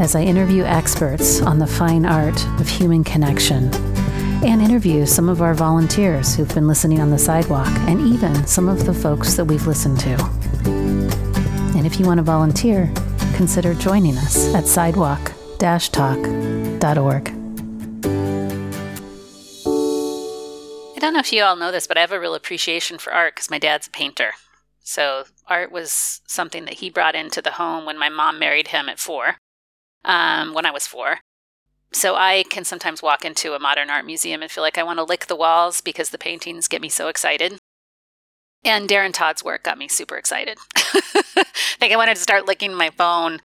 as I interview experts on the fine art of human connection and interview some of our volunteers who've been listening on the sidewalk and even some of the folks that we've listened to. And if you want to volunteer, consider joining us at sidewalk talk.org. I don't know if you all know this, but I have a real appreciation for art because my dad's a painter. So art was something that he brought into the home when my mom married him at four, um, when I was four. So I can sometimes walk into a modern art museum and feel like I want to lick the walls because the paintings get me so excited. And Darren Todd's work got me super excited. I think I wanted to start licking my phone.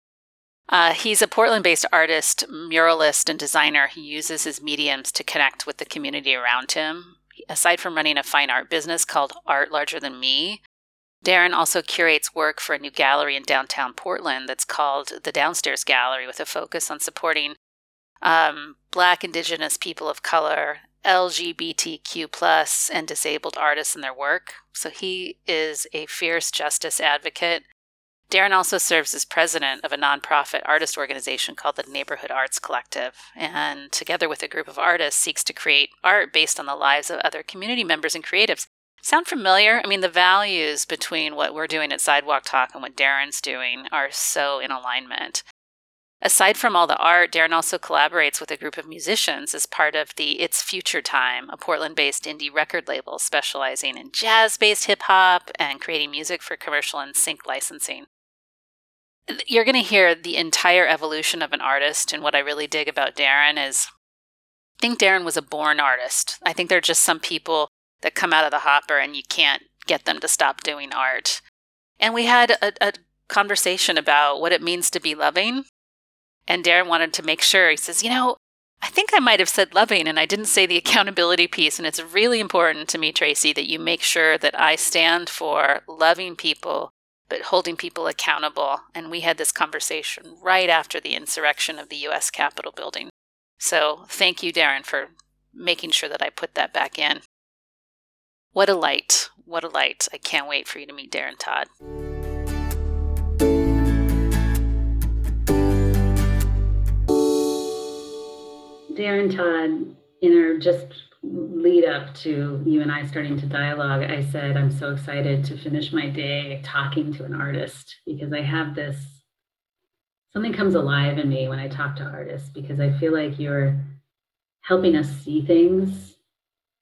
Uh, he's a Portland based artist, muralist, and designer. He uses his mediums to connect with the community around him. Aside from running a fine art business called Art Larger Than Me, Darren also curates work for a new gallery in downtown Portland that's called the Downstairs Gallery with a focus on supporting um, Black, Indigenous, people of color, LGBTQ plus, and disabled artists in their work. So he is a fierce justice advocate. Darren also serves as president of a nonprofit artist organization called the Neighborhood Arts Collective, and together with a group of artists, seeks to create art based on the lives of other community members and creatives. Sound familiar? I mean, the values between what we're doing at Sidewalk Talk and what Darren's doing are so in alignment. Aside from all the art, Darren also collaborates with a group of musicians as part of the It's Future Time, a Portland based indie record label specializing in jazz based hip hop and creating music for commercial and sync licensing. You're going to hear the entire evolution of an artist, and what I really dig about Darren is I think Darren was a born artist. I think there are just some people that come out of the hopper and you can't get them to stop doing art. And we had a, a conversation about what it means to be loving and Darren wanted to make sure. He says, You know, I think I might have said loving and I didn't say the accountability piece. And it's really important to me, Traci, that you make sure that I stand for loving people, but holding people accountable. And we had this conversation right after the insurrection of the US Capitol building. So thank you, Darren, for making sure that I put that back in. What a light. What a light. I can't wait for you to meet Darren Todd. Darren Todd, in our just lead up to you and I starting to dialogue, I said, I'm so excited to finish my day talking to an artist because I have this something comes alive in me when I talk to artists because I feel like you're helping us see things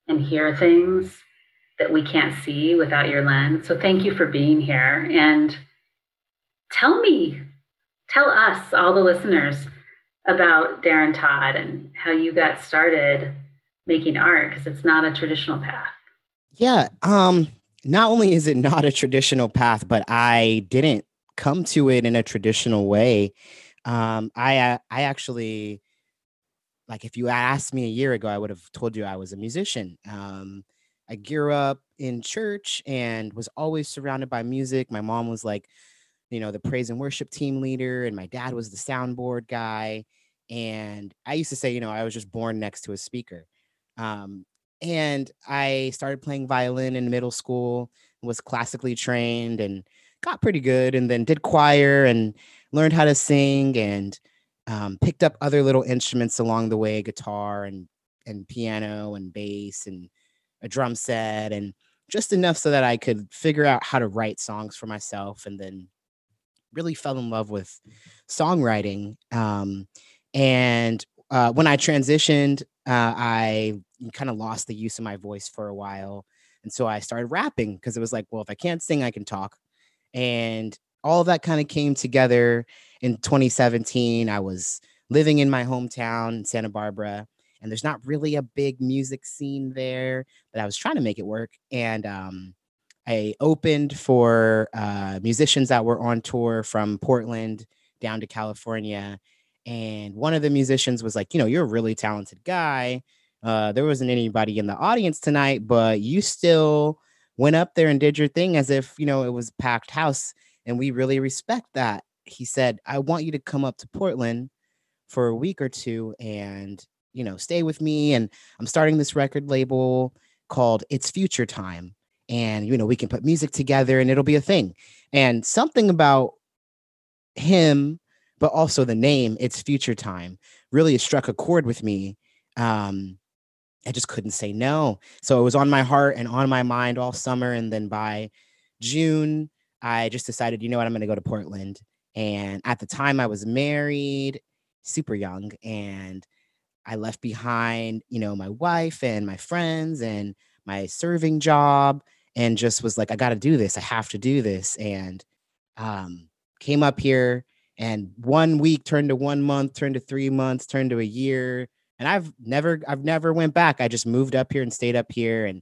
and hear things that we can't see without your lens. So thank you for being here. And tell me, tell us, all the listeners, about Darren Todd and how you got started making art because it's not a traditional path. Yeah. Um, not only is it not a traditional path, but I didn't come to it in a traditional way. Um, I uh, I actually like if you asked me a year ago, I would have told you I was a musician. Um, I grew up in church and was always surrounded by music. My mom was like, you know, the praise and worship team leader, and my dad was the soundboard guy. And I used to say, you know, I was just born next to a speaker. Um, and I started playing violin in middle school, was classically trained and got pretty good, and then did choir and learned how to sing and um, picked up other little instruments along the way, guitar and and piano and bass and a drum set and just enough so that I could figure out how to write songs for myself and then really fell in love with songwriting. Um, and uh, when I transitioned, uh, I kind of lost the use of my voice for a while. And so I started rapping because it was like, well, if I can't sing, I can talk. And all of that kind of came together in 2017. I was living in my hometown, Santa Barbara, and there's not really a big music scene there, but I was trying to make it work. And um, I opened for uh, musicians that were on tour from Portland down to California And one of the musicians was like, you know, you're a really talented guy. Uh, there wasn't anybody in the audience tonight, but you still went up there and did your thing as if, you know, it was packed house. And we really respect that. He said, I want you to come up to Portland for a week or two and, you know, stay with me. And I'm starting this record label called It's Future Time. And, you know, we can put music together and it'll be a thing. And something about him, but also the name, It's Future Time, really struck a chord with me. Um, I just couldn't say no. So it was on my heart and on my mind all summer. And then by June, I just decided, you know what, I'm going to go to Portland. And at the time, I was married, super young, and I left behind, you know, my wife and my friends and my serving job, and just was like, I got to do this. I have to do this. And um, came up here, and one week turned to one month, turned to three months, turned to a year, and I've never I've never went back. I just moved up here and stayed up here and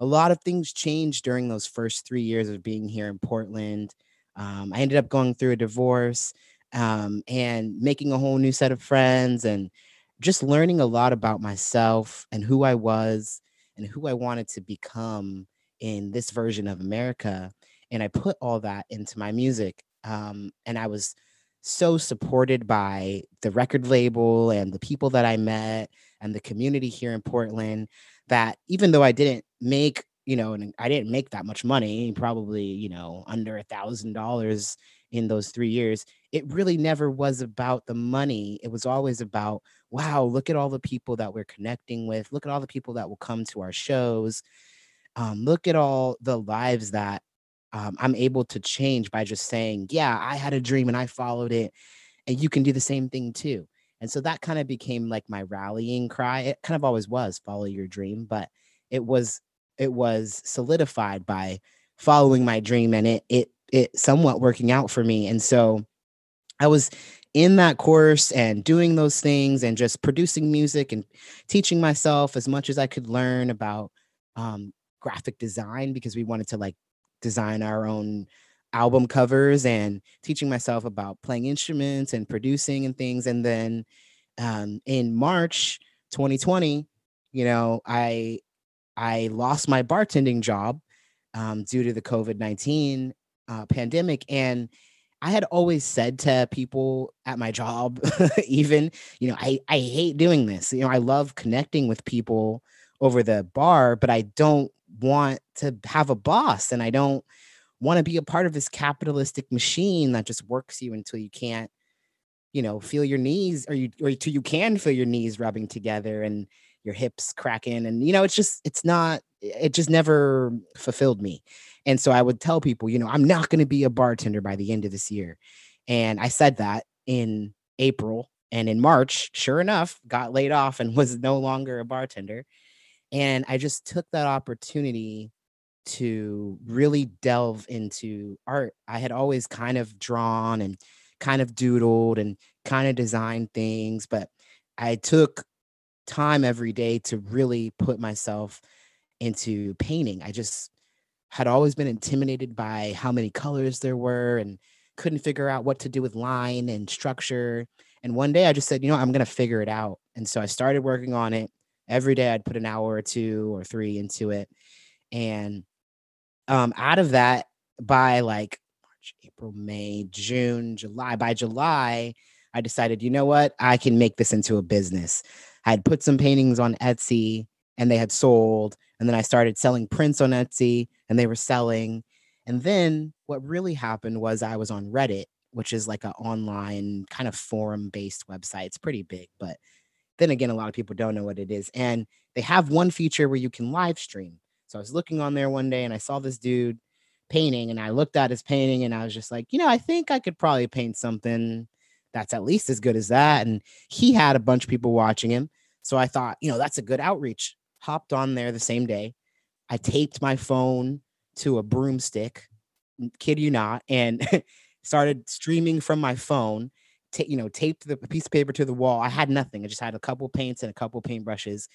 a lot of things changed during those first 3 years of being here in Portland. Um, I ended up going through a divorce um, and making a whole new set of friends and just learning a lot about myself and who I was and who I wanted to become in this version of America. And I put all that into my music. Um, and I was so supported by the record label and the people that I met and the community here in Portland that even though I didn't make, you know, and I didn't make that much money, probably, you know, under a thousand dollars in those three years, it really never was about the money. It was always about, wow, look at all the people that we're connecting with. Look at all the people that will come to our shows. Um, look at all the lives that um, I'm able to change by just saying, yeah, I had a dream and I followed it. And you can do the same thing too. And so that kind of became like my rallying cry. It kind of always was follow your dream, but it was it was solidified by following my dream and it it it somewhat working out for me. And so I was in that course and doing those things and just producing music and teaching myself as much as I could learn about um, graphic design because we wanted to like design our own album covers and teaching myself about playing instruments and producing and things. And then um, in March 2020, you know, I I lost my bartending job um, due to the COVID 19 uh, pandemic, and I had always said to people at my job, even, you know, I I hate doing this. You know, I love connecting with people over the bar, but I don't want to have a boss and I don't want to be a part of this capitalistic machine that just works you until you can't you know feel your knees or you or until you can feel your knees rubbing together and your hips cracking and you know it's just it's not it just never fulfilled me. And so i would tell people you know i'm not going to be a bartender by the end of this year. And i said that in april and in march sure enough got laid off and was no longer a bartender. And I just took that opportunity to really delve into art. I had always kind of drawn and kind of doodled and kind of designed things, but I took time every day to really put myself into painting. I just had always been intimidated by how many colors there were and couldn't figure out what to do with line and structure. And one day I just said, you know, I'm going to figure it out. And so I started working on it every day I'd put an hour or two or three into it. And um, out of that, by like March, April, May, June, July, by July, I decided, you know what? I can make this into a business. I had put some paintings on Etsy and they had sold. And then I started selling prints on Etsy and they were selling. And then what really happened was I was on Reddit, which is like an online kind of forum based website. It's pretty big, but then again, a lot of people don't know what it is. And they have one feature where you can live stream. So I was looking on there one day and I saw this dude painting and I looked at his painting and I was just like, you know, I think I could probably paint something that's at least as good as that. And he had a bunch of people watching him. So I thought, you know, that's a good outreach. Hopped on there the same day. I taped my phone to a broomstick, kid you not, and started streaming from my phone ta- you know, taped the piece of paper to the wall. I had nothing. I just had a couple paints and a couple paintbrushes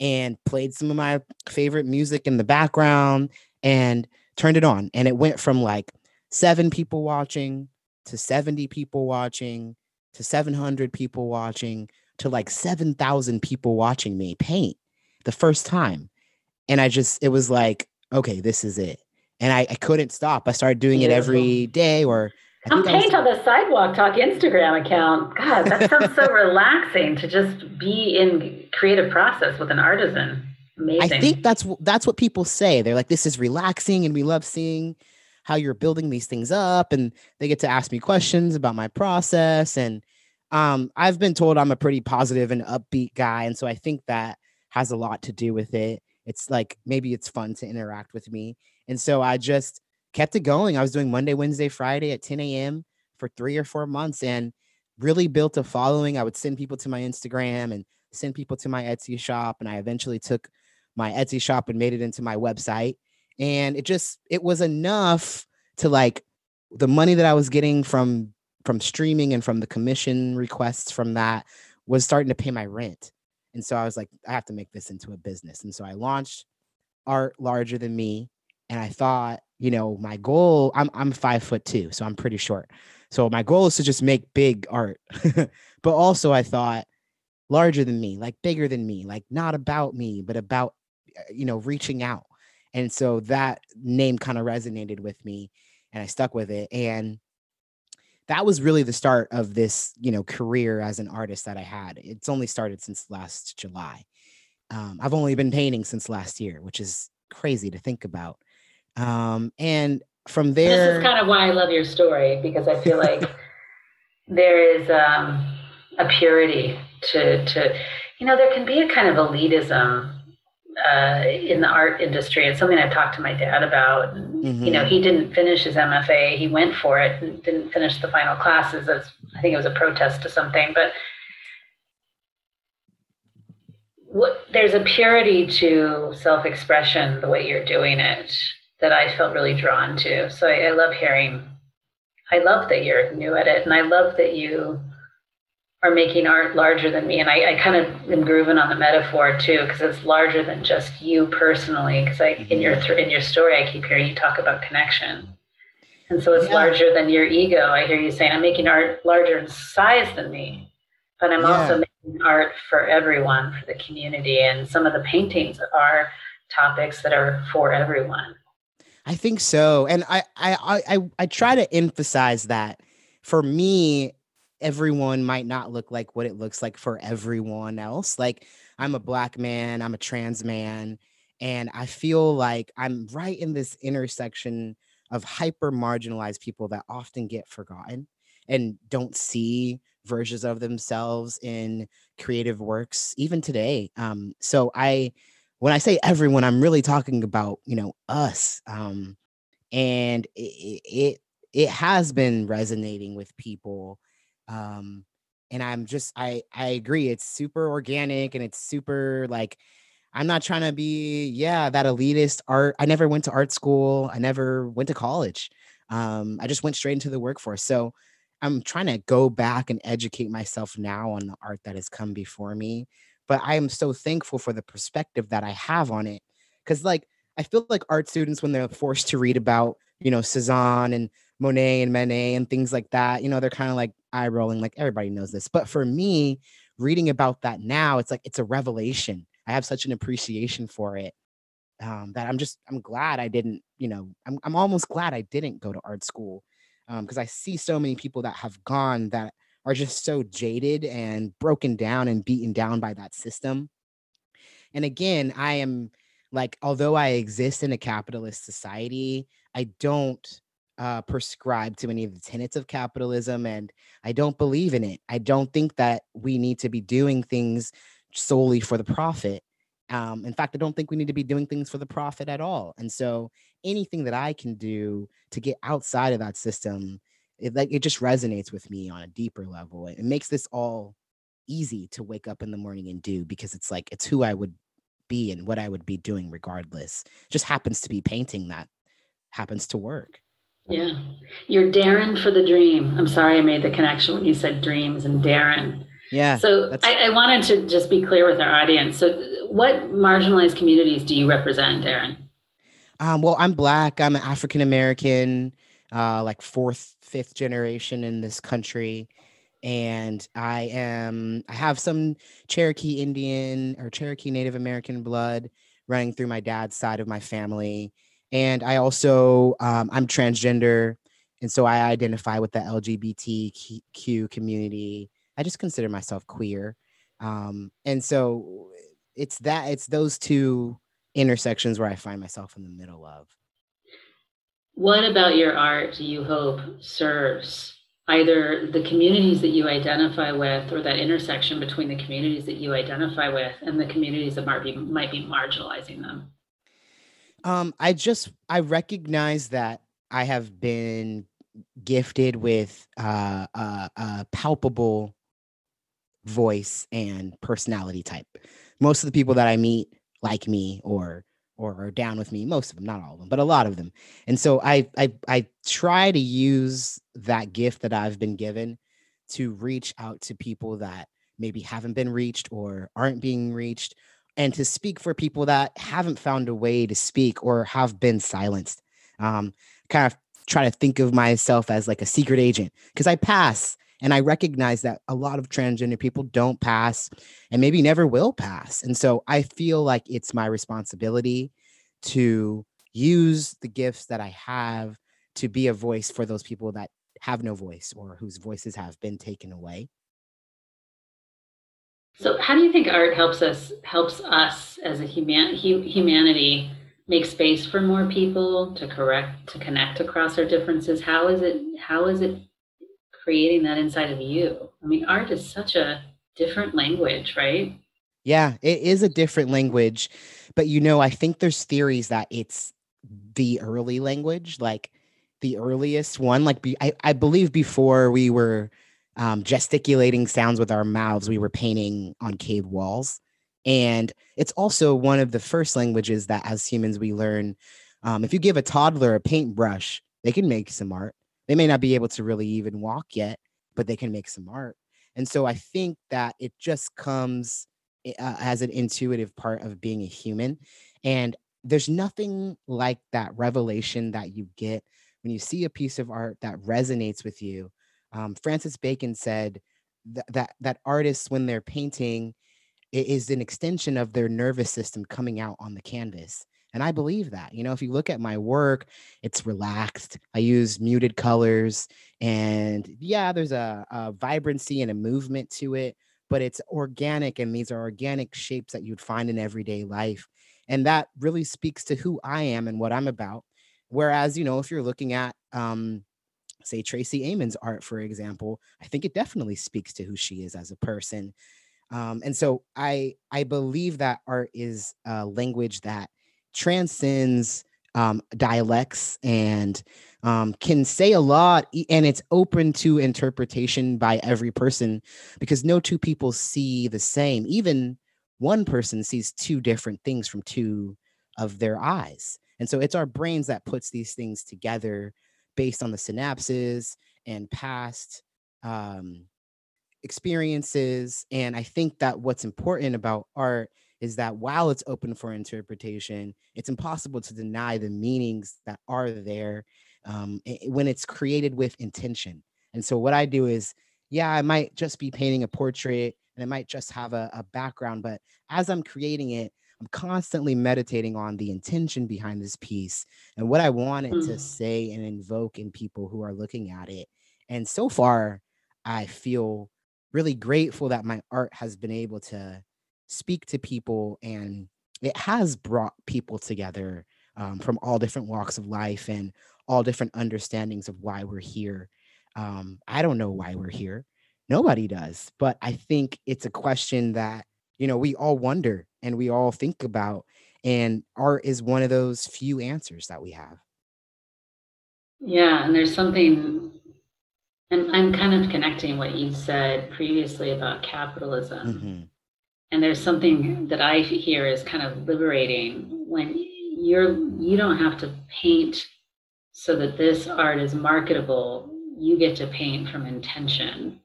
and played some of my favorite music in the background and turned it on. And it went from like seven people watching to 70 people watching to 700 people watching to like 7,000 people watching me paint the first time. And I just, it was like, okay, this is it. And I, I couldn't stop. I started doing Beautiful. it every day or Come paint on the sidewalk talk Instagram account. God, that sounds so relaxing to just be in creative process with an artisan. Amazing. I think that's that's what people say. They're like, this is relaxing, and we love seeing how you're building these things up. And they get to ask me questions about my process. And um, I've been told I'm a pretty positive and upbeat guy, and so I think that has a lot to do with it. It's like maybe it's fun to interact with me, and so I just kept it going. I was doing Monday, Wednesday, Friday at 10 a.m. for three or four months and really built a following. I would send people to my Instagram and send people to my Etsy shop. And I eventually took my Etsy shop and made it into my website. And it just, it was enough to like the money that I was getting from from streaming and from the commission requests from that was starting to pay my rent. And so I was like, I have to make this into a business. And so I launched Art Larger Than Me. And I thought you know, my goal, I'm I'm five foot two, so I'm pretty short. So my goal is to just make big art. but also I thought larger than me, like bigger than me, like not about me, but about uh, you know, reaching out. And so that name kind of resonated with me and I stuck with it. And that was really the start of this, you know, career as an artist that I had. It's only started since last July. Um, I've only been painting since last year, which is crazy to think about. Um, and from there, this is kind of why I love your story because I feel like there is um, a purity to to you know there can be a kind of elitism uh, in the art industry. It's something I've talked to my dad about. Mm-hmm. You know, mm-hmm. he didn't finish his MFA. He went for it and didn't finish the final classes. As I think it was a protest to something, but. What, there's a purity to self-expression the way you're doing it that I felt really drawn to. So I, I love hearing. I love that you're new at it, and I love that you are making art larger than me. And I, I kind of am grooving on the metaphor too, because it's larger than just you personally. Because I, in your mm-hmm. th- in your story, I keep hearing you talk about connection, and so it's yeah. larger than your ego. I hear you saying, "I'm making art larger in size than me," but I'm yeah. also making art for everyone, for the community. And some of the paintings are topics that are for everyone. I think so. And I I I I try to emphasize that for me, everyone might not look like what it looks like for everyone else. Like I'm a black man, I'm a trans man, and I feel like I'm right in this intersection of hyper marginalized people that often get forgotten and don't see versions of themselves in creative works even today. Um, so I when I say everyone, I'm really talking about, you know, us. Um, and it, it, it has been resonating with people. Um, and I'm just, I, I agree. It's super organic and it's super like, I'm not trying to be, yeah, that elitist art. I never went to art school. I never went to college. Um, I just went straight into the workforce. So I'm trying to go back and educate myself now on the art that has come before me but I am so thankful for the perspective that I have on it. Cause like I feel like art students when they're forced to read about, you know, Cezanne and Monet and Manet and things like that, you know, they're kind of like eye rolling, like everybody knows this. But for me, reading about that now, it's like it's a revelation. I have such an appreciation for it. Um, that I'm just I'm glad I didn't, you know, I'm I'm almost glad I didn't go to art school. Um, because I see so many people that have gone that are just so jaded and broken down and beaten down by that system. And again, I am like, although I exist in a capitalist society, I don't uh, prescribe to any of the tenets of capitalism and I don't believe in it. I don't think that we need to be doing things solely for the profit. Um, in fact, I don't think we need to be doing things for the profit at all. And so anything that I can do to get outside of that system it like it just resonates with me on a deeper level. It makes this all easy to wake up in the morning and do because it's like it's who I would be and what I would be doing regardless. Just happens to be painting that happens to work. Yeah. You're Darren for the dream. I'm sorry I made the connection when you said dreams and Darren. Yeah. So I, I, wanted to just be clear with our audience. So what marginalized communities do you represent, Darren? Um, well, I'm black, I'm African American, uh, like fourth fifth generation in this country and I am I have some Cherokee Indian or Cherokee Native American blood running through my dad's side of my family, and I also um, I'm transgender, and so I identify with the LGBTQ community. I just consider myself queer, um, and so it's that it's those two intersections where I find myself in the middle of. What about your art do you hope serves either the communities that you identify with or that intersection between the communities that you identify with and the communities that might be might be marginalizing them um i just i recognize that i have been gifted with uh, uh, a palpable voice and personality type. Most of the people that i meet like me or or are down with me most of them not all of them but a lot of them. And so i i i try to use that gift that i've been given to reach out to people that maybe haven't been reached or aren't being reached and to speak for people that haven't found a way to speak or have been silenced um kind of try to think of myself as like a secret agent because i pass and I recognize that a lot of transgender people don't pass and maybe never will pass. And so I feel like it's my responsibility to use the gifts that I have to be a voice for those people that have no voice or whose voices have been taken away. So how do you think art helps us helps us as a human humanity make space for more people to correct to connect across our differences? How is it how is it creating that inside of you. I mean, art is such a different language, right? Yeah, it is a different language. But you know, I think there's theories that it's the early language, like the earliest one. Like be, I, I believe before we were um, gesticulating sounds with our mouths, we were painting on cave walls. And it's also one of the first languages that as humans we learn. Um, if you give a toddler a paintbrush, they can make some art. They may not be able to really even walk yet, but they can make some art. And so I think that it just comes eh, uh, as an intuitive part of being a human. And there's nothing like that revelation that you get when you see a piece of art that resonates with you. Um, Francis Bacon said th- that that artists, when they're painting, it is an extension of their nervous system coming out on the canvas. And I believe that. You know, if you look at my work, it's relaxed. I use muted colors. And yeah, there's a, a vibrancy and a movement to it, but it's organic. And these are organic shapes that you'd find in everyday life. And that really speaks to who I am and what I'm about. Whereas, you know, if you're looking at, um, say, Tracey Emin's art, for example, I think it definitely speaks to who she is as a person. Um, and so I I believe that art is a language that transcends um, dialects and um, can say a lot and it's open to interpretation by every person because no two people see the same even one person sees two different things from two of their eyes and so it's our brains that puts these things together based on the synapses and past um, experiences and i think that what's important about art is that while it's open for interpretation, it's impossible to deny the meanings that are there um, when it's created with intention. And so, what I do is, yeah, I might just be painting a portrait and it might just have a, a background, but as I'm creating it, I'm constantly meditating on the intention behind this piece and what I wanted mm. to say and invoke in people who are looking at it. And so far, I feel really grateful that my art has been able to speak to people and it has brought people together um, from all different walks of life and all different understandings of why we're here um, i don't know why we're here nobody does but i think it's a question that you know we all wonder and we all think about and art is one of those few answers that we have. Yeah and there's something and i'm kind of connecting what you said previously about capitalism. Mm-hmm. And there's something that i hear is kind of liberating when you're you don't have to paint so that this art is marketable you get to paint from intention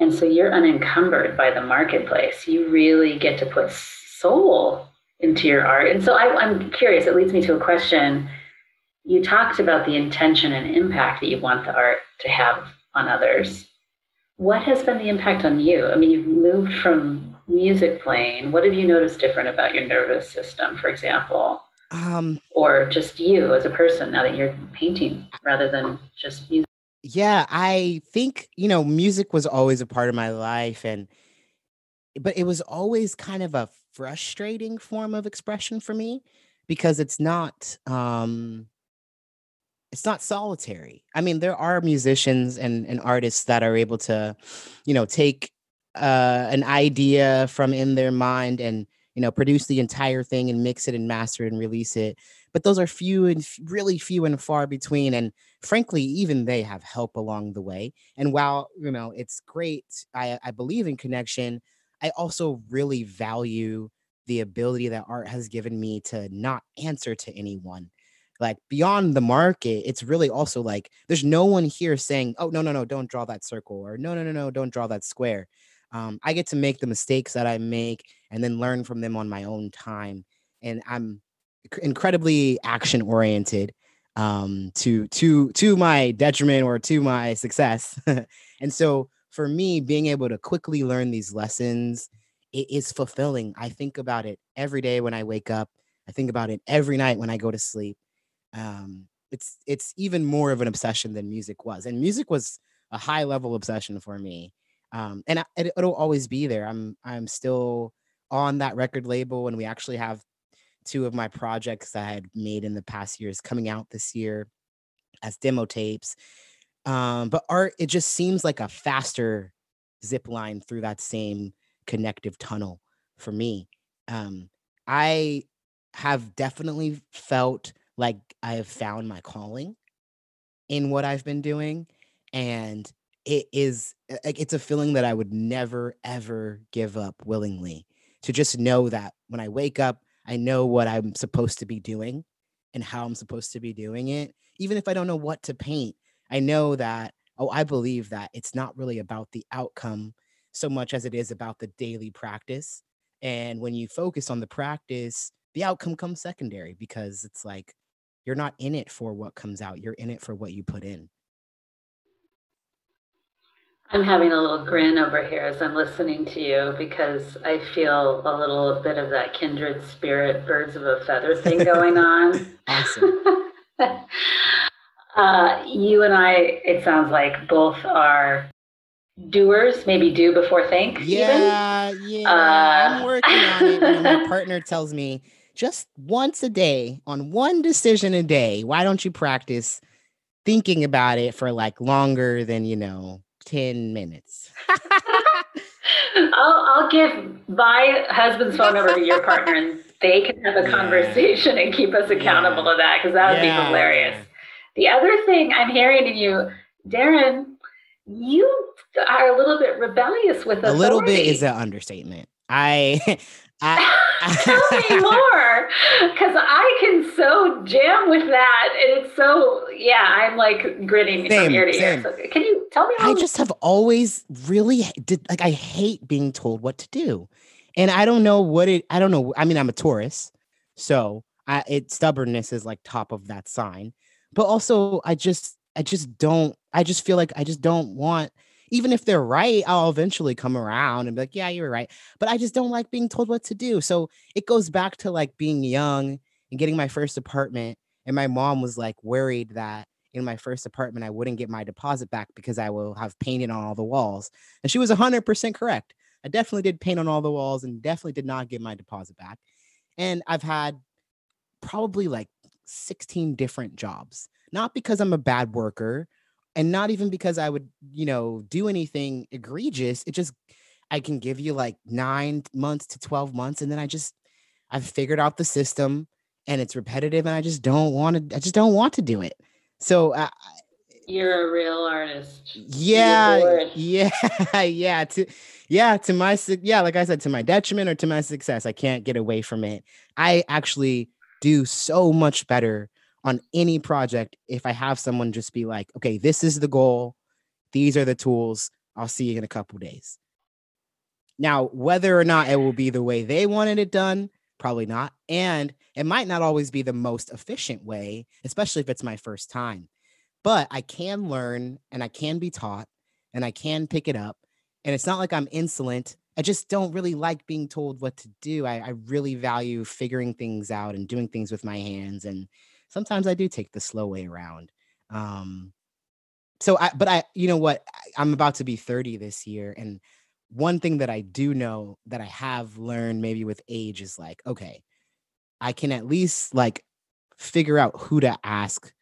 and so you're unencumbered by the marketplace you really get to put soul into your art and so I, i'm curious it leads me to a question you talked about the intention and impact that you want the art to have on others what has been the impact on you? I mean, you've moved from music playing. What have you noticed different about your nervous system, for example? Um, or just you as a person now that you're painting rather than just music? Yeah, I think, you know, music was always a part of my life and but it was always kind of a frustrating form of expression for me because it's not um it's not solitary. I mean, there are musicians and, and artists that are able to, you know, take uh, an idea from in their mind and you know produce the entire thing and mix it and master it and release it. But those are few and f- really few and far between. And frankly, even they have help along the way. And while you know it's great, I, I believe in connection. I also really value the ability that art has given me to not answer to anyone like beyond the market it's really also like there's no one here saying oh no no no don't draw that circle or no no no no don't draw that square um, i get to make the mistakes that i make and then learn from them on my own time and i'm incredibly action oriented um, to to to my detriment or to my success. And so for me being able to quickly learn these lessons it is fulfilling. I think about it every day when i wake up. I think about it every night when i go to sleep. Um, it's it's even more of an obsession than music was, and music was a high level obsession for me. Um, and I, it, it'll always be there. I'm I'm still on that record label, and we actually have two of my projects I had made in the past years coming out this year as demo tapes. Um, but art, it just seems like a faster zip line through that same connective tunnel for me. Um, I have definitely felt like I have found my calling in what I've been doing. And it is like it's a feeling that I would never ever give up willingly to just know that when I wake up, I know what I'm supposed to be doing and how I'm supposed to be doing it. Even if I don't know what to paint, I know that, oh, I believe that it's not really about the outcome so much as it is about the daily practice. And when you focus on the practice, the outcome comes secondary because it's like, you're not in it for what comes out you're in it for what you put in i'm having a little grin over here as i'm listening to you because i feel a little bit of that kindred spirit birds of a feather thing going on awesome uh, you and i it sounds like both are doers maybe do before think yeah even. yeah uh, i'm working on it my partner tells me just once a day on one decision a day. Why don't you practice thinking about it for like longer than, you know, 10 minutes? I'll, I'll give my husband's phone number to your partner and they can have a yeah. conversation and keep us accountable yeah. to that because that would yeah. be hilarious. The other thing I'm hearing in you, Darren, you are a little bit rebellious with authority. A little bit is an understatement. I I, Tell me more, because I can so jam with that, and it's so yeah. I'm like grinning same, from ear to same. ear. So can you tell me? I just have always really did like I hate being told what to do, and I don't know what it. I don't know. I mean, I'm a Taurus, so I it stubbornness is like top of that sign, but also I just I just don't. I just feel like I just don't want even if they're right, I'll eventually come around and be like, yeah, you're right. But I just don't like being told what to do. So it goes back to like being young and getting my first apartment. And my mom was like worried that in my first apartment, I wouldn't get my deposit back because I will have painted on all the walls. And she was 100% correct. I definitely did paint on all the walls and definitely did not get my deposit back. And I've had probably like 16 different jobs, not because I'm a bad worker and not even because I would, you know, do anything egregious. It just I can give you like 9 months to 12 months and then I just I've figured out the system and it's repetitive and I just don't want to I just don't want to do it. So uh, you're a real artist. Yeah. Yeah. yeah. To yeah, to my yeah, like I said, to my detriment or to my success, I can't get away from it. I actually do so much better on any project if I have someone just be like, okay, this is the goal, these are the tools, I'll see you in a couple days. Now, whether or not it will be the way they wanted it done, probably not. And it might not always be the most efficient way, especially if it's my first time. But I can learn and I can be taught. and I can pick it up. And it's not like I'm insolent. I just don't really like being told what to do. I, I really value figuring things out and doing things with my hands. And sometimes I do take the slow way around. Um, so I, but I, you know what? I'm about to be 30 this year. And one thing that I do know that I have learned maybe with age is like, okay, I can at least like figure out who to ask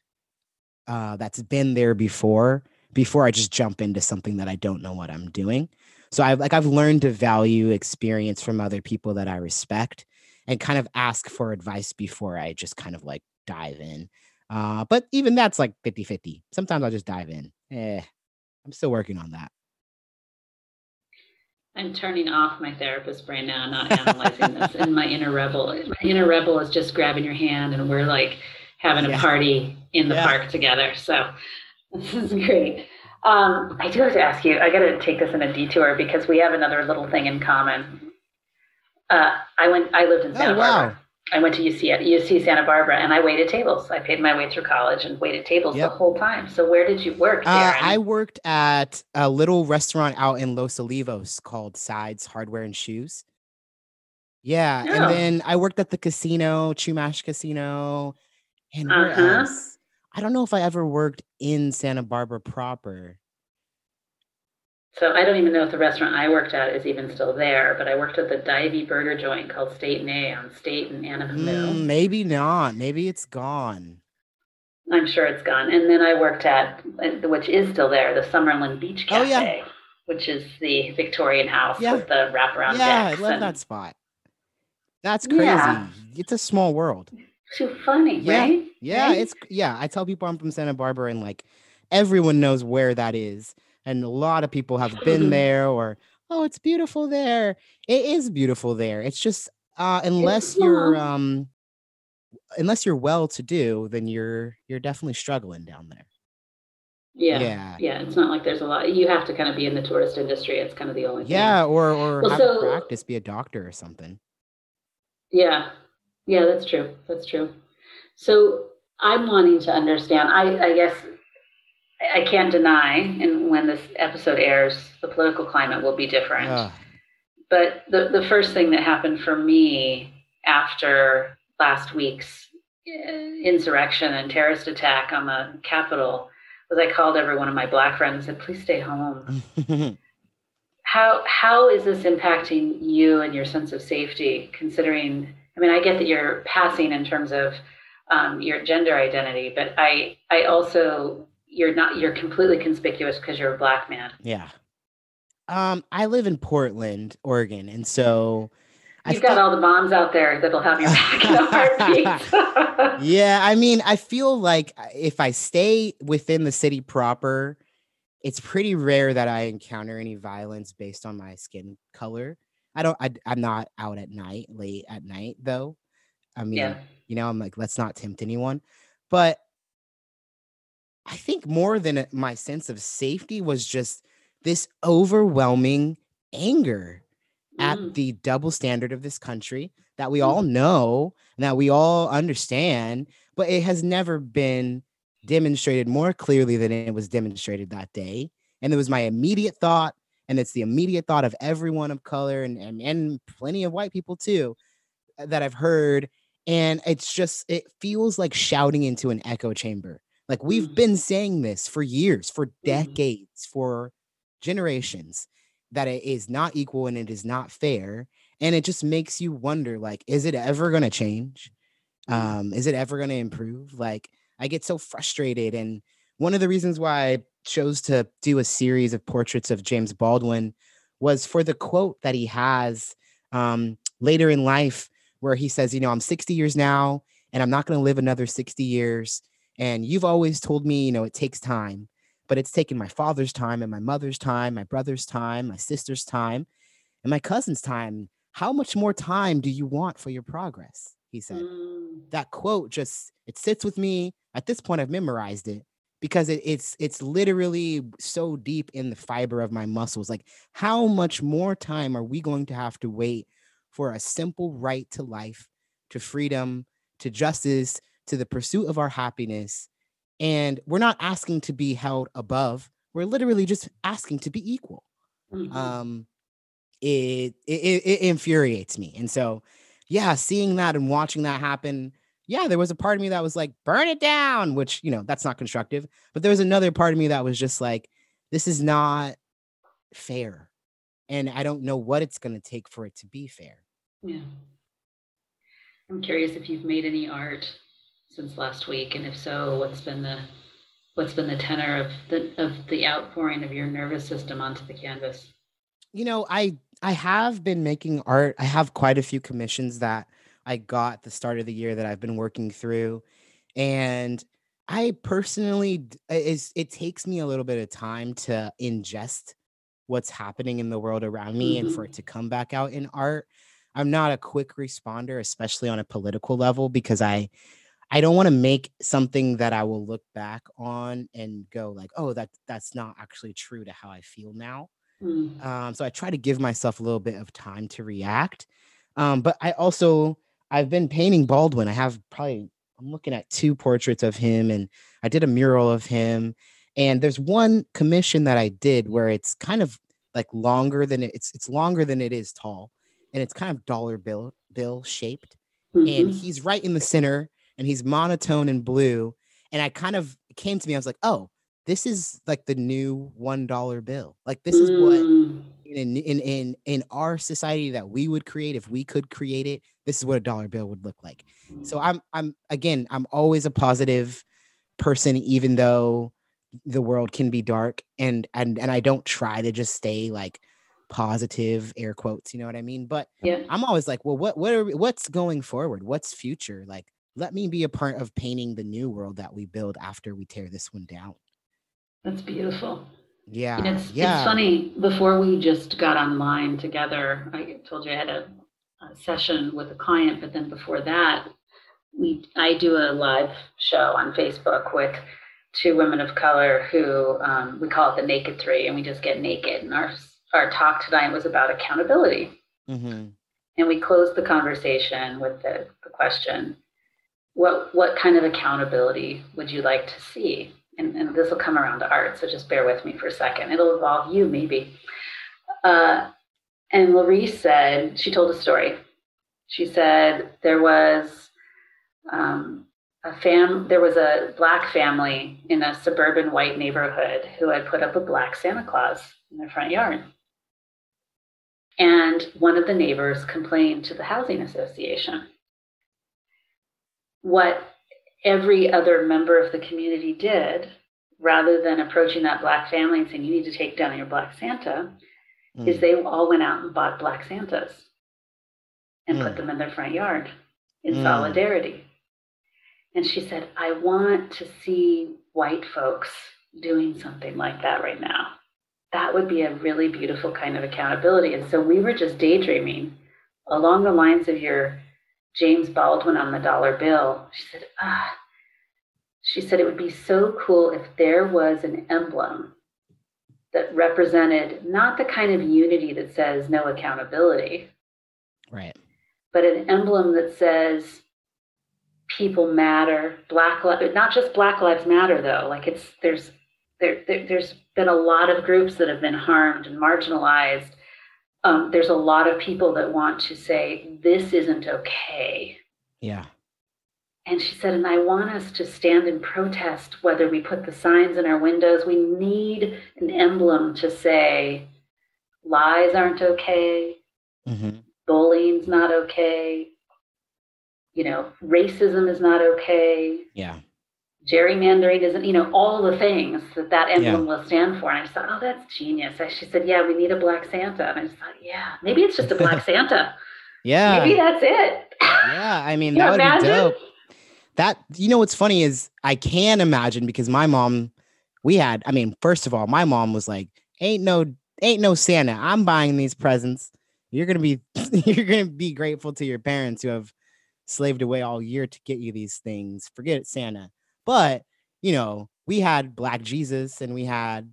uh, that's been there before before I just jump into something that I don't know what I'm doing. So I've like I've learned to value experience from other people that I respect and kind of ask for advice before I just kind of like dive in. Uh, but even that's like 50 50. Sometimes I'll just dive in. Eh, I'm still working on that. I'm turning off my therapist brain now, not analyzing this. And my inner rebel, my inner rebel is just grabbing your hand, and we're like having a yeah. party in the yeah. park together. So this is great. Um, I do have to ask you. I got to take this in a detour because we have another little thing in common. Uh, I went. I lived in Santa oh, Barbara. I went to UC at UC Santa Barbara and I waited tables. I paid my way through college and waited tables yep. the whole time. So where did you work? Uh, I worked at a little restaurant out in Los Olivos called Sides Hardware and Shoes. Yeah, oh. and then I worked at the casino, Chumash Casino, and where uh-huh. else? I don't know if I ever worked in Santa Barbara proper. So I don't even know if the restaurant I worked at is even still there, but I worked at the Divey Burger Joint called State and A on State and Anapamu. Mm, maybe not. Maybe it's gone. I'm sure it's gone. And then I worked at, uh, which is still there, the Summerland Beach Cafe, oh, yeah. which is the Victorian house yeah. with the wraparound Yeah, I love and... that spot. That's crazy. Yeah. It's a small world. Too funny, yeah. right? Yeah, right? it's yeah. I tell people I'm from Santa Barbara and like everyone knows where that is and a lot of people have been there or oh it's beautiful there. It is beautiful there. It's just uh unless you're um unless you're well to do then you're you're definitely struggling down there. Yeah, yeah. yeah it's not like there's a lot you have to kind of be in the tourist industry it's kind of the only thing. yeah or or well, have so, practice be a doctor or something. Yeah yeah that's true that's true. So i'm wanting to understand i i guess I can't deny, and when this episode airs, the political climate will be different. Yeah. But the, the first thing that happened for me after last week's uh, insurrection and terrorist attack on the Capitol was I called every one of my black friends and said, please stay home. how how is this impacting you and your sense of safety considering I mean I get that you're passing in terms of um, your gender identity, but I I also you're not you're completely conspicuous because you're a black man. Yeah. Um, I live in Portland, Oregon, and so you've got all the moms out there that'll have your back in a heartbeat. yeah, I mean, I feel like uh, if I stay within the city proper, it's pretty rare that I encounter any violence based on my skin color. I don't. I, am not out at night, late at night, though. I mean, yeah. you know, I'm like, let's not tempt anyone. But I think more than my sense of safety was just this overwhelming anger mm. at the double standard of this country that we mm. all know and that we all understand, but it has never been demonstrated more clearly than it was demonstrated that day. And it was my immediate thought, and it's the immediate thought of everyone of color and, and, and plenty of white people too uh, that I've heard. And it's just, it feels like shouting into an echo chamber like we've mm-hmm. been saying this for years, for mm-hmm. decades, for generations that it is not equal and it is not fair and it just makes you wonder like is it ever going to change? Mm-hmm. Um is it ever going to improve? Like I get so frustrated and one of the reasons why I chose to do a series of portraits of James Baldwin was for the quote that he has um, later in life, where he says, You know, I'm 60 years now, and I'm not going to live another 60 years. And you've always told me, you know, it takes time, but it's taken my father's time and my mother's time, my brother's time, my sister's time, and my cousin's time. How much more time do you want for your progress? He said. Mm. That quote just it sits with me. At this point, I've memorized it because it, it's it's literally so deep in the fiber of my muscles. Like, how much more time are we going to have to wait for a simple right to life, to freedom, to justice, to the pursuit of our happiness. And we're not asking to be held above, we're literally just asking to be equal. Mhm. Um, it it it infuriates me, and so yeah, seeing that and watching that happen, yeah, there was a part of me that was like, burn it down, which you know that's not constructive. But there was another part of me that was just like, this is not fair, and I don't know what it's going to take for it to be fair. Yeah. I'm curious if you've made any art since last week, and if so, what's been the what's been the tenor of the of the outpouring of your nervous system onto the canvas? You know, I I have been making art. I have quite a few commissions that I got at the start of the year that I've been working through, and I personally is it takes me a little bit of time to ingest what's happening in the world around me and for it mm-hmm. to come back out in art. I'm not a quick responder, especially on a political level, because I I don't want to make something that I will look back on and go like, oh, that that's not actually true to how I feel now. Mm. Um, so I try to give myself a little bit of time to react. Um, but I also I've been painting Baldwin. I have probably I'm looking at two portraits of him, and I did a mural of him. And there's one commission that I did where it's kind of like longer than it, it's it's longer than it is tall, and it's kind of dollar bill bill shaped and Mhm. he's right in the center and he's monotone and blue and i kind of came to me i was like oh this is like the new one dollar bill like this is what Mm. in, in in in our society that we would create if we could create it this is what a dollar bill would look like so i'm i'm again i'm always a positive person even though the world can be dark and and and i don't try to just stay like positive air quotes you know what i mean but Yeah. I'm always like, well, what what are what's going forward? What's future? Like, let me be a part of painting the new world that we build after we tear this one down. That's beautiful. Yeah, And it's yeah. it's funny. Before we just got online together, I told you I had a, a session with a client, but then before that, we I do a live show on Facebook with two women of color who um, we call it the Naked Three, and we just get naked. And our our talk tonight was about accountability, hmm and we closed the conversation with the, the question, what what kind of accountability would you like to see? And, and this will come around to art, so just bear with me for a second. It'll involve you, maybe. Uh, and Larice said, she told a story. She said there was um, a fam, there was a black family in a suburban white neighborhood who had put up a black Santa Claus in their front yard. And one of the neighbors complained to the housing association. What every other member of the community did, rather than approaching that black family and saying, You need to take down your black Santa, is Mm. they all went out and bought black Santas and put Mm. them in their front yard in Mm. solidarity. And she said, I want to see white folks doing something like that right now. That would be a really beautiful kind of accountability. And so we were just daydreaming along the lines of your James Baldwin on the dollar bill. She said, ah, she said it would be so cool if there was an emblem that represented not the kind of unity that says no accountability, Right. but an emblem that says people matter black lives, not just black lives matter though like it's there's there, there there's been a lot of groups that have been harmed and marginalized um, there's a lot of people that want to say this isn't okay Yeah. and she said and i want us to stand and protest whether we put the signs in our windows we need an emblem to say lies aren't okay hmm bullying's not okay. You know, racism is not okay. Yeah. Gerrymandering isn't, you know, all the things that that emblem will stand for. And I just thought, oh, that's genius. And she said, yeah, we need a black Santa. And I just thought, yeah, maybe it's just a black Santa. Yeah. Maybe that's it. Yeah. I mean, that would imagine? be dope. That you know what's funny is I can imagine because my mom, we had. I mean, first of all, my mom was like, "Ain't no, ain't no Santa. I'm buying these presents. You're gonna be, you're gonna be grateful to your parents who have slaved away all year to get you these things. Forget it, Santa." But you know, we had Black Jesus, and we had,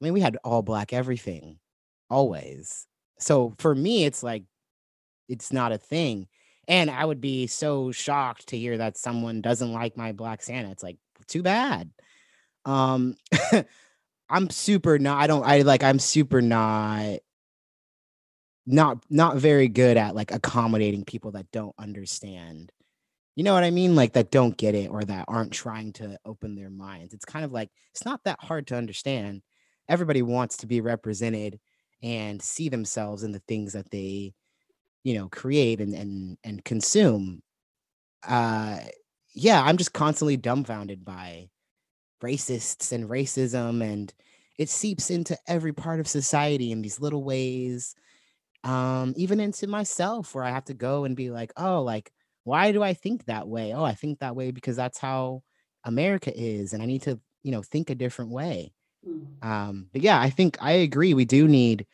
I mean, we had all black everything, always. So for me, it's like, it's not a thing. And I would be so shocked to hear that someone doesn't like my Black Santa. It's like, too bad. Um, I'm super not. I don't. I like. I'm super not. Not not very good at like accommodating people that don't understand. You know what I mean? Like that don't get it or that aren't trying to open their minds. It's kind of like it's not that hard to understand. Everybody wants to be represented and see themselves in the things that they, you know, create and and and consume. Uh yeah, I'm just constantly dumbfounded by racists and racism and it seeps into every part of society in these little ways um even into myself where i have to go and be like oh like why do i think that way oh i think that way because that's how america is and i need to you know think a different way mm. um but yeah i think i agree we do need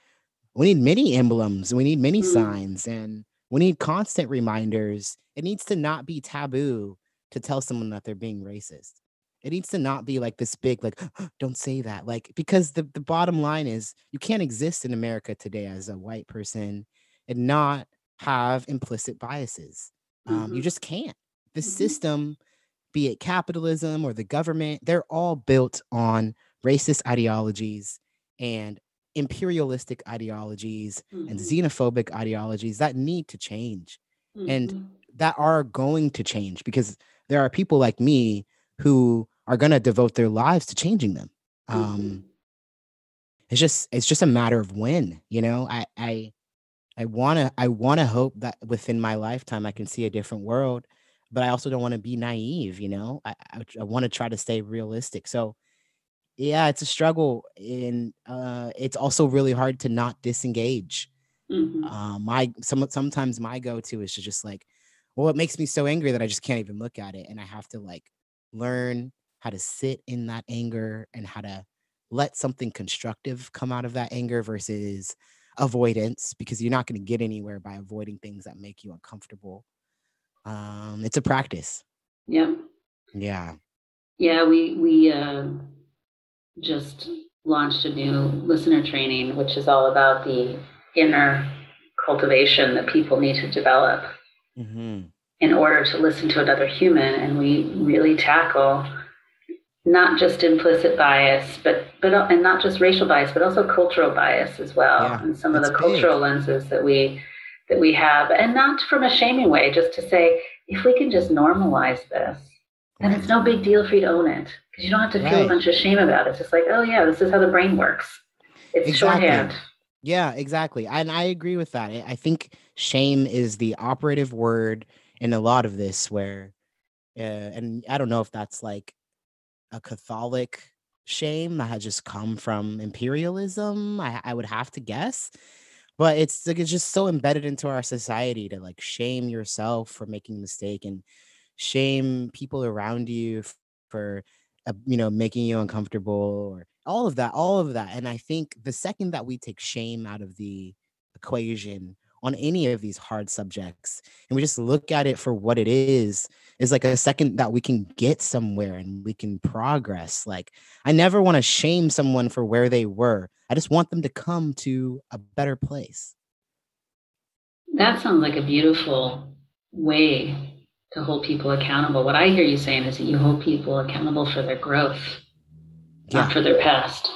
we need many emblems we need many mm. signs and we need constant reminders it needs to not be taboo to tell someone that they're being racist it needs to not be like this big, like, don't say that. Like, because the, the bottom line is you can't exist in America today as a white person and not have implicit biases. Um, mm-hmm. You just can't. The mm-hmm. system, be it capitalism or the government, they're all built on racist ideologies and imperialistic ideologies mm-hmm. and xenophobic ideologies that need to change and mm-hmm. that are going to change because there are people like me who are going to devote their lives to changing them. Um, mm-hmm. It's just it's just a matter of when, you know. I I I want to I want to hope that within my lifetime I can see a different world, but I also don't want to be naive, you know. I I, I want to try to stay realistic. So yeah, it's a struggle and uh it's also really hard to not disengage. Mm-hmm. Uh, my some sometimes my go-to is to just like, well, it makes me so angry that I just can't even look at it and I have to like learn how to sit in that anger and how to let something constructive come out of that anger versus avoidance because you're not going to get anywhere by avoiding things that make you uncomfortable. Um, it's a practice. Yeah. Yeah. Yeah, we we uh, just launched a new listener training, which is all about the inner cultivation that people need to develop mm-hmm. in order to listen to another human, and we really tackle not just implicit bias, but but and not just racial bias, but also cultural bias as well, yeah, and some of the cultural big. lenses that we that we have, and not from a shaming way, just to say if we can just normalize this, then it's no big deal for you to own it because you don't have to feel right. a bunch of shame about it. It's just like, oh yeah, this is how the brain works. It's exactly. shorthand. Yeah, exactly, and I agree with that. I think shame is the operative word in a lot of this, where, uh, and I don't know if that's like a Catholic shame that had just come from imperialism. I, I would have to guess, but it's like it's just so embedded into our society to like shame yourself for making a mistake and shame people around you for uh, you know making you uncomfortable or all of that, all of that. And I think the second that we take shame out of the equation on any of these hard subjects and we just look at it for what it is is like a second that we can get somewhere and we can progress like i never want to shame someone for where they were i just want them to come to a better place. That sounds like a beautiful way to hold people accountable. What i hear you saying is that you hold people accountable for their growth yeah. not for their past.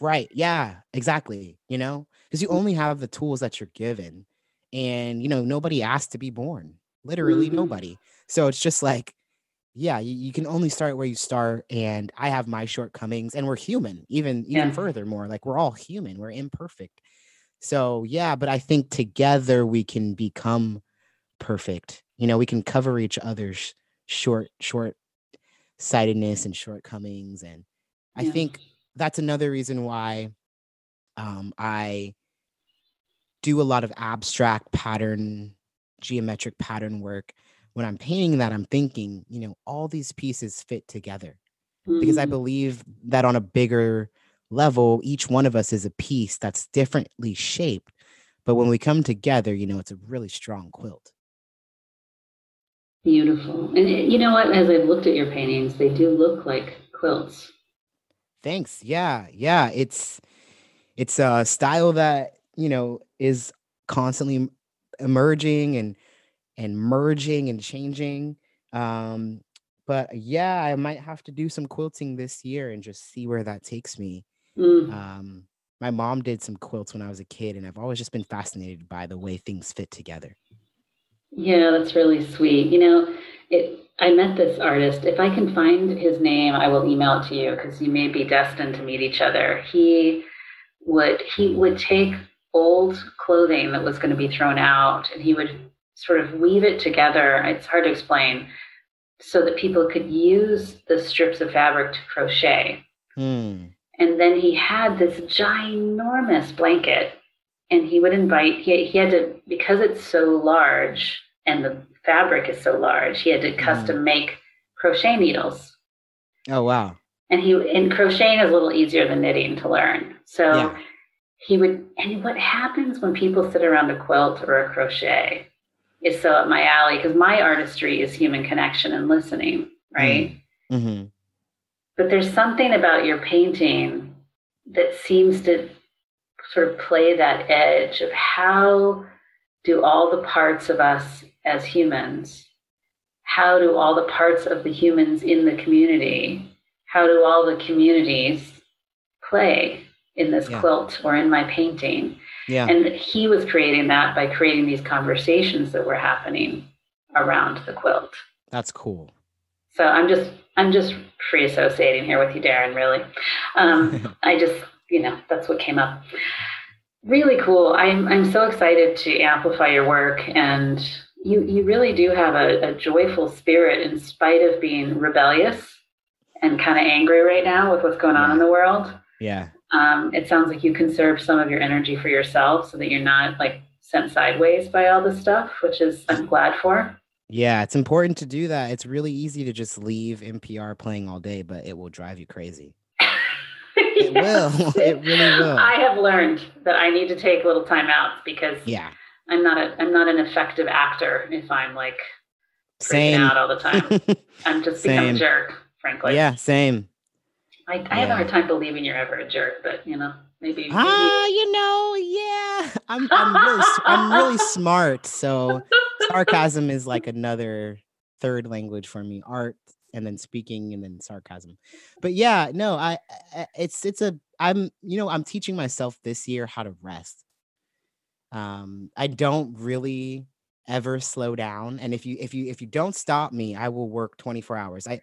Right yeah exactly you know? Because you mm. only have the tools that you're given and you know nobody asked to be born literally mm-hmm. nobody so it's just like yeah you, you, can only start where you start and i have my shortcomings and we're human even even yeah. furthermore like we're all human we're imperfect so yeah but i think together we can become perfect you know we can cover each other's short short sightedness and shortcomings and i think that's another reason why um i do a lot of abstract pattern, geometric pattern work. When I'm painting that, I'm thinking, you know, all these pieces fit together mm-hmm. because I mm. believe that on a bigger level, each one of us is a piece that's differently shaped. But when we come together, you know, it's a really strong quilt. Beautiful. And eh, you know what? As I've looked at your paintings, they do look like quilts. Thanks. Yeah. Yeah. It's, it's a style that you know is constantly emerging and and merging and changing um but yeah i might have to do some quilting this year and just see where that takes me Mm. Um, my mom did some quilts when I was a kid, and I've always just been fascinated by the way things fit together. Yeah, that's really sweet. You know, it. I met this artist. If I can find his name, I will email it to you because you may be destined to meet each other. He would he would take old clothing that was going to be thrown out, and he would sort of weave it together. It's hard to explain, so that people could use the strips of fabric to crochet. Hmm. And then he had this ginormous blanket, and he would invite, he, he had to, because it's so large and the fabric is so large, he had to custom make crochet needles. Oh wow. And he, and crocheting is a little easier than knitting to learn. So Yeah. He would, and what happens when people sit around a quilt or a crochet is so up my alley because my artistry is human connection and listening, right? mm-hmm. but there's something about your painting that seems to sort of play that edge of how do all the parts of us as humans how do all the parts of the humans in the community how do all the communities play in this Yeah. quilt or in my painting Yeah. and he was creating that by creating these conversations that were happening around the quilt That's cool. so I'm just I'm just free associating here with you, Darren. Really, um, I just you know that's what came up. Really cool. I'm I'm so excited to amplify your work, and you you really do have a, a joyful spirit in spite of being rebellious and kind of angry right now with what's going on in the world. Yeah. Um, it sounds like you conserve some of your energy for yourself so that you're not like sent sideways by all this stuff, which is I'm glad for. Yeah, it's important to do that. It's really easy to just leave NPR playing all day, but it will drive you crazy. It will. It really will. I have learned that I need to take a little time outs because Yeah. I'm not a I'm not an effective actor if I'm like Same. out all the time. I'm just become a jerk, frankly. yeah, same. I, I have Yeah. a hard time believing you're ever a jerk, but you know, maybe, Ah, you know, yeah. I'm I'm really I'm really smart, so sarcasm is like another third language for me. Art and then speaking and then sarcasm. But yeah, no, I, I it's it's a I'm you know, I'm teaching myself this year how to rest. Um I don't really ever slow down and if you if you if you don't stop me, I will work 24 hours. I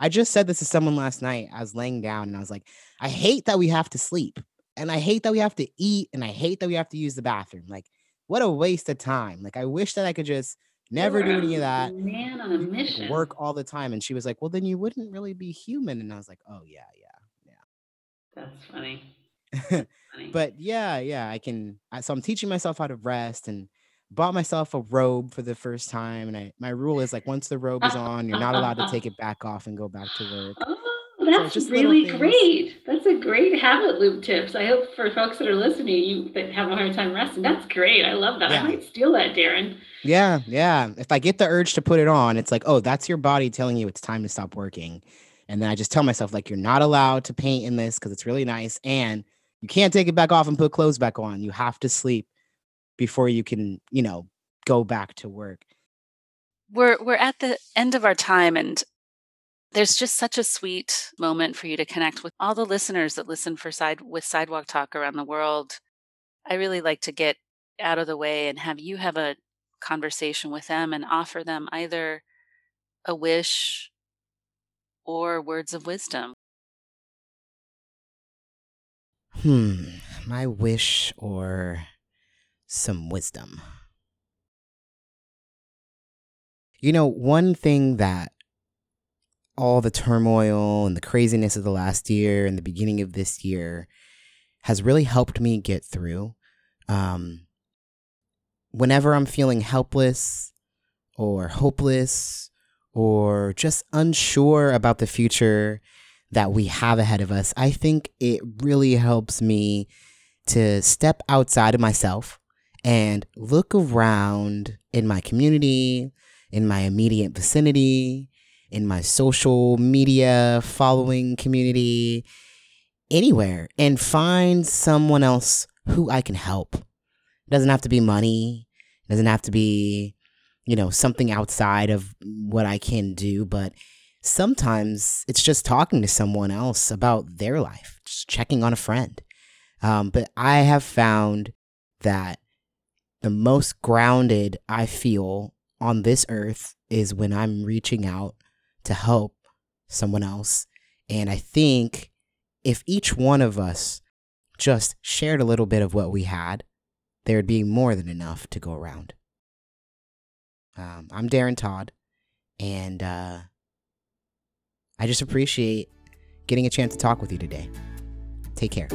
I just said this to someone last night. I was laying down and I was like, I hate that we have to sleep and I hate that we have to eat and I hate that we have to use the bathroom. Like what a waste of time. Like I wish that I could just never do any of that Man on a mission. work all the time. And she was like, Well, then you wouldn't really be human. And I was like, Oh, yeah, yeah, yeah. That's funny. yeah. funny. but yeah, yeah, I can. I, so I'm teaching myself how to rest and bought myself a robe for the first time. And I, my rule is like, once the robe is on, you're not allowed to take it back off and go back to work. Oh, that's just really great. That's a great habit loop tips. I hope for folks that are listening, you that have a hard time resting. That's great. I love that. Yeah. I might steal that, Darren. Yeah, yeah. If I get the urge to put it on, it's like, oh, that's your body telling you it's time to stop working. And then I just tell myself, like, you're not allowed to paint in this because it's really nice. And you can't take it back off and put clothes back on. You have to sleep before you can, you know, go back to work. We're we're at the end of our time and there's just such a sweet moment for you to connect with all the listeners that listen for side with sidewalk talk around the world. I really like to get out of the way and have you have a conversation with them and offer them either a wish or words of wisdom. Hmm, my wish or some wisdom. You know, one thing that all the turmoil and the craziness of the last year and the beginning of this year has really helped me get through. Um, whenever I'm feeling helpless or hopeless or just unsure about the future that we have ahead of us, I think it really helps me to step outside of myself and look around in my community, in my immediate vicinity, in my social media following community, anywhere, and find someone else who I can help. It doesn't have to be money, it doesn't have to be, you know, something outside of what I can do, but sometimes it's just talking to someone else about their life, just checking on a friend. Um, but I have found that the most grounded I feel on this earth is when I'm reaching out to help someone else. And I think if each one of us just shared a little bit of what we had, there'd be more than enough to go around. Um, I'm Darren Todd, and uh, I just appreciate getting a chance to talk with you today. Take care.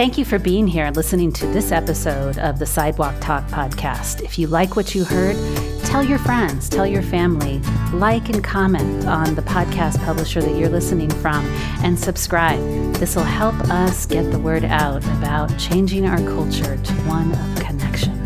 Thank you for being here and listening to this episode of the Sidewalk Talk podcast. If you like what you heard, tell your friends, tell your family, like and comment on the podcast publisher that you're listening from, and subscribe. This will help us get the word out about changing our culture to one of connection.